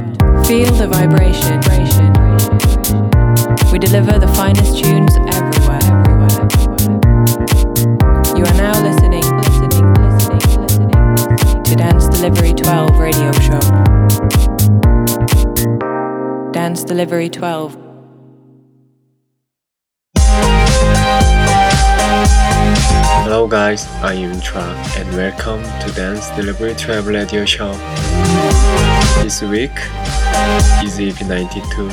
12. Feel the vibration. We deliver the finest tunes everywhere. You are now listening, listening, listening, listening to Dance Delivery 12 radio show. Dance Delivery 12. Hello guys, I'm Yunterra and welcome to Dance Delivery Travel Radio Show. This week is EP92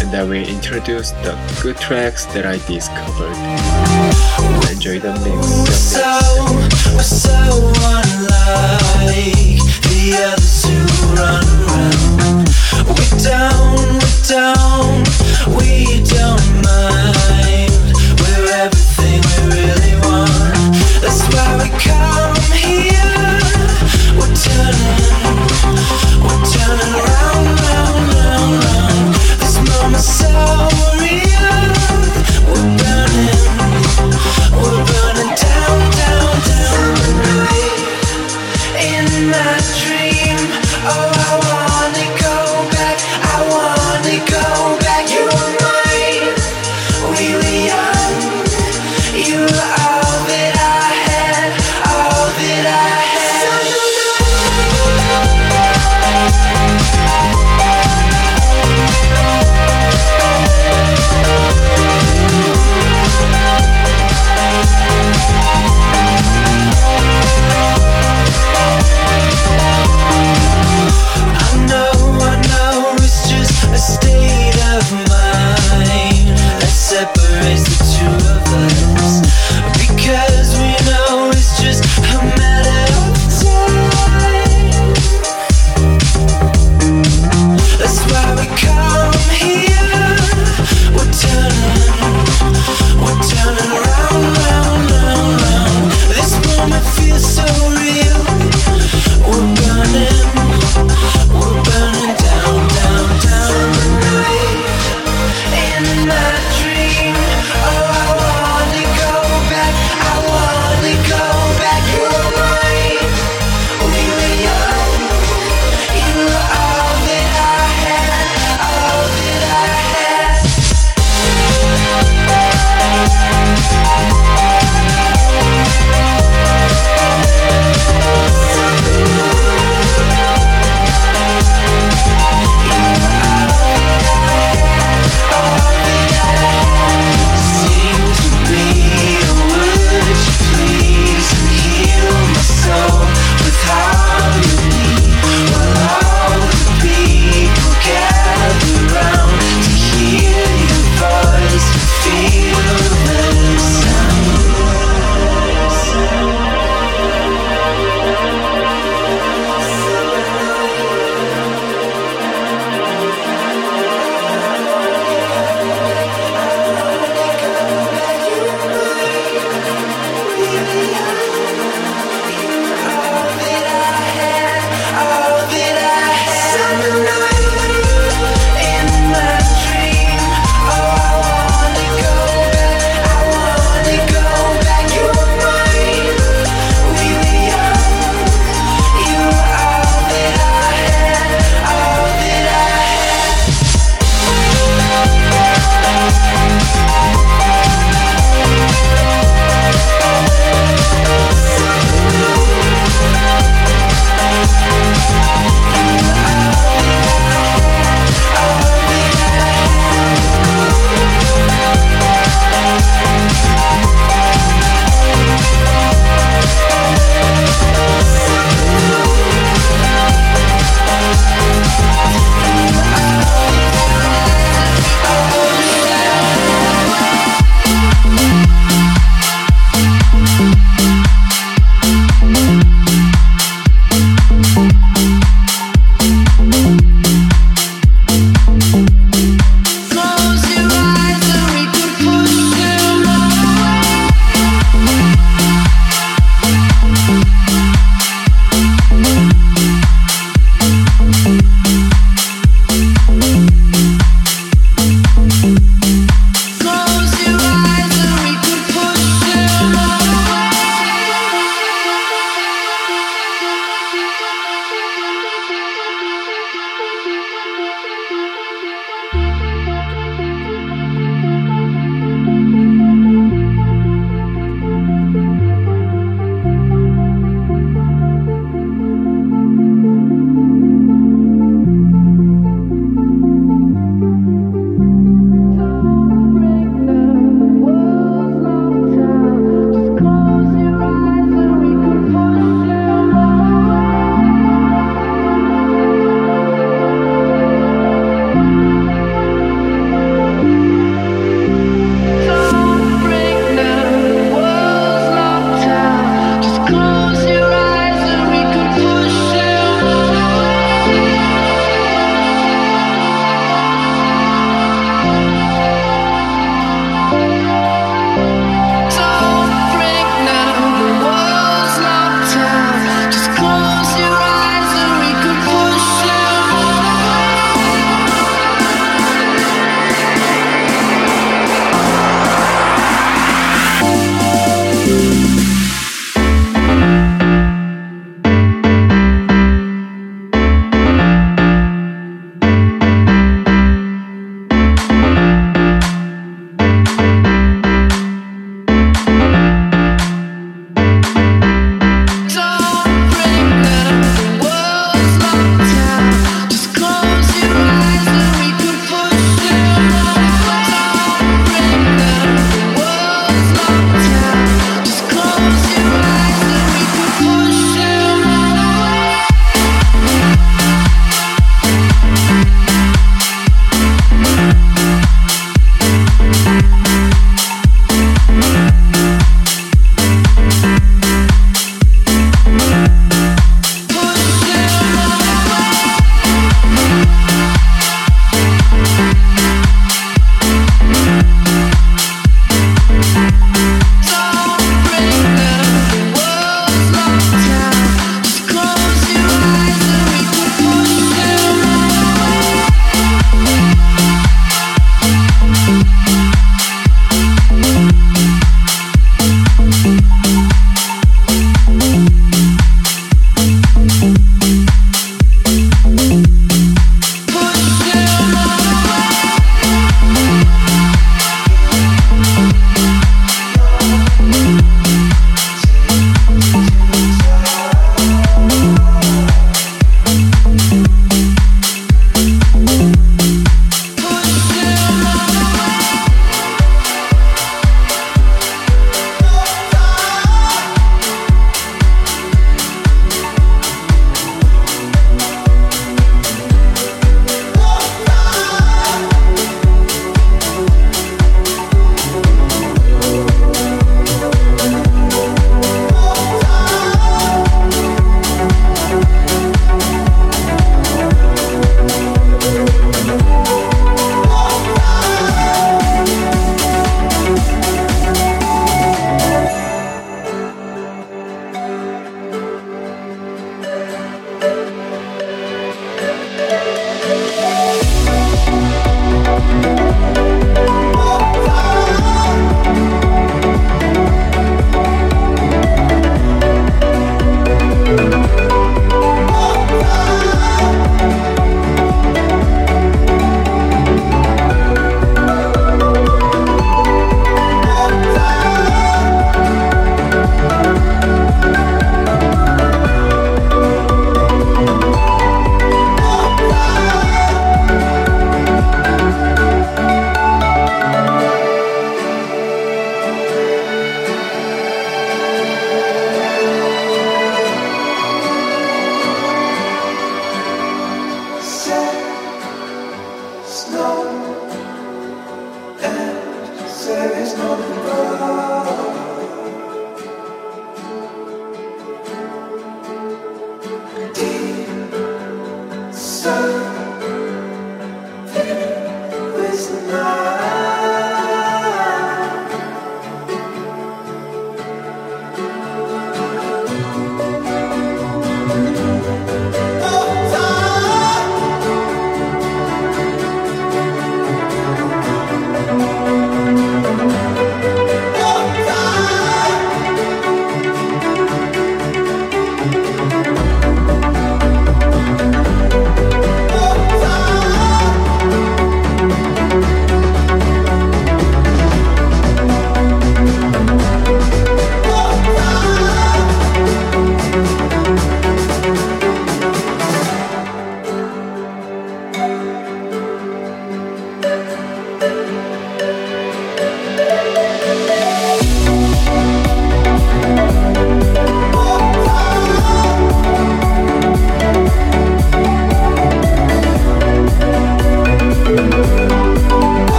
and I will introduce the good tracks that I discovered. Enjoy the mix. So, we're so unlike the others who run around. We're down, we're down, we don't mind. We're everything we really want. That's why we come here. This moment's real. We're burning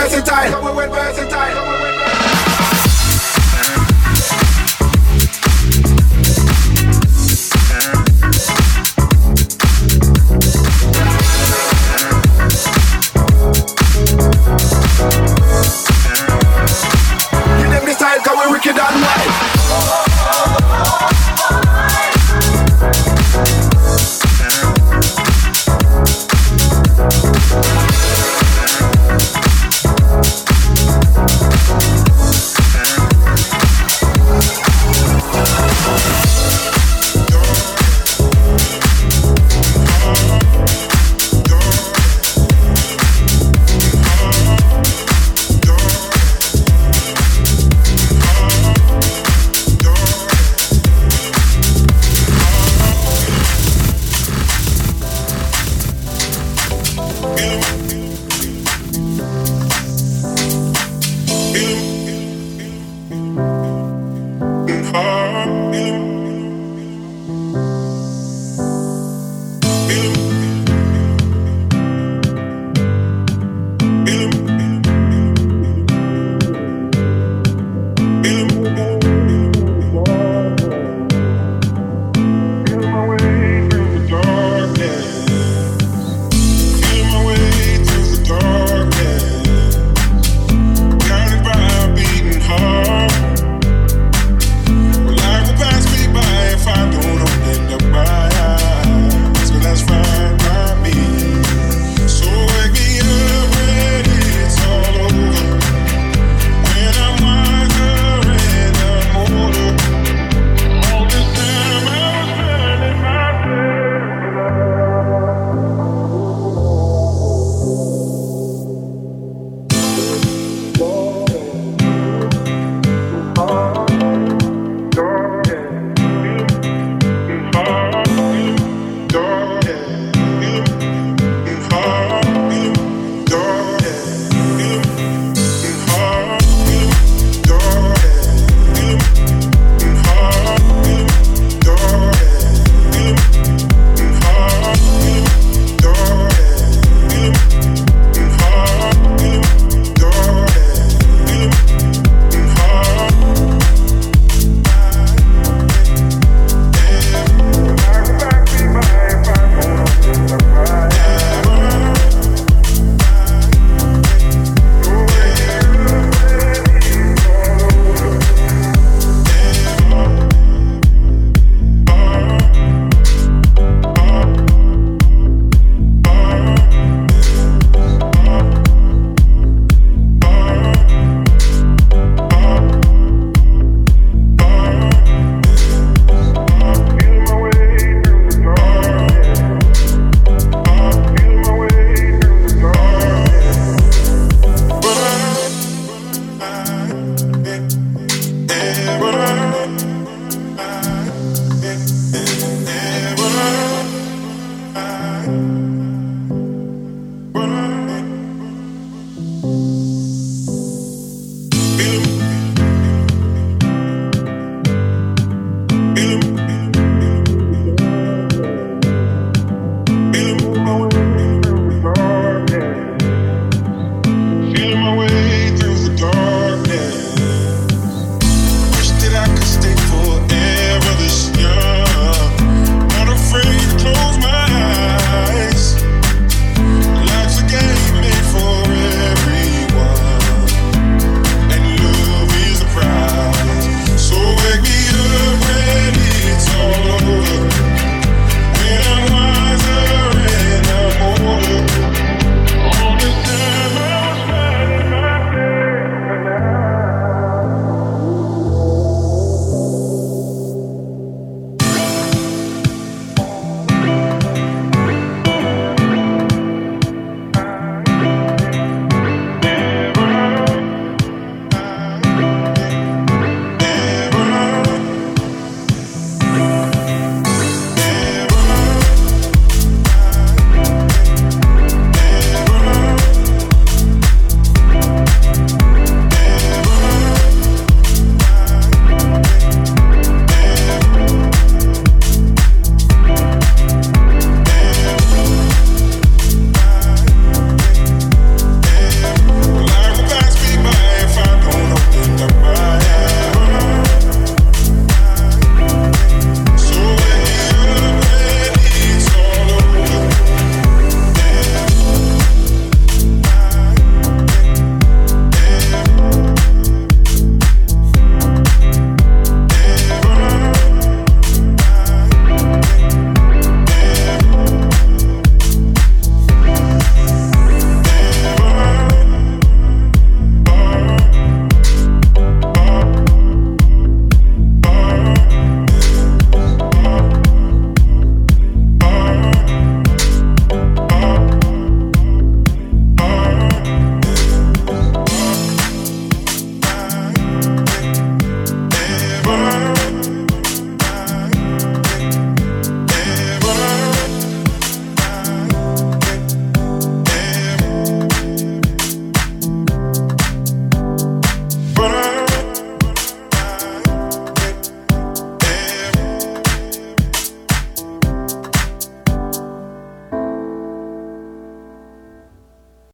versatile. Cause we went versatile.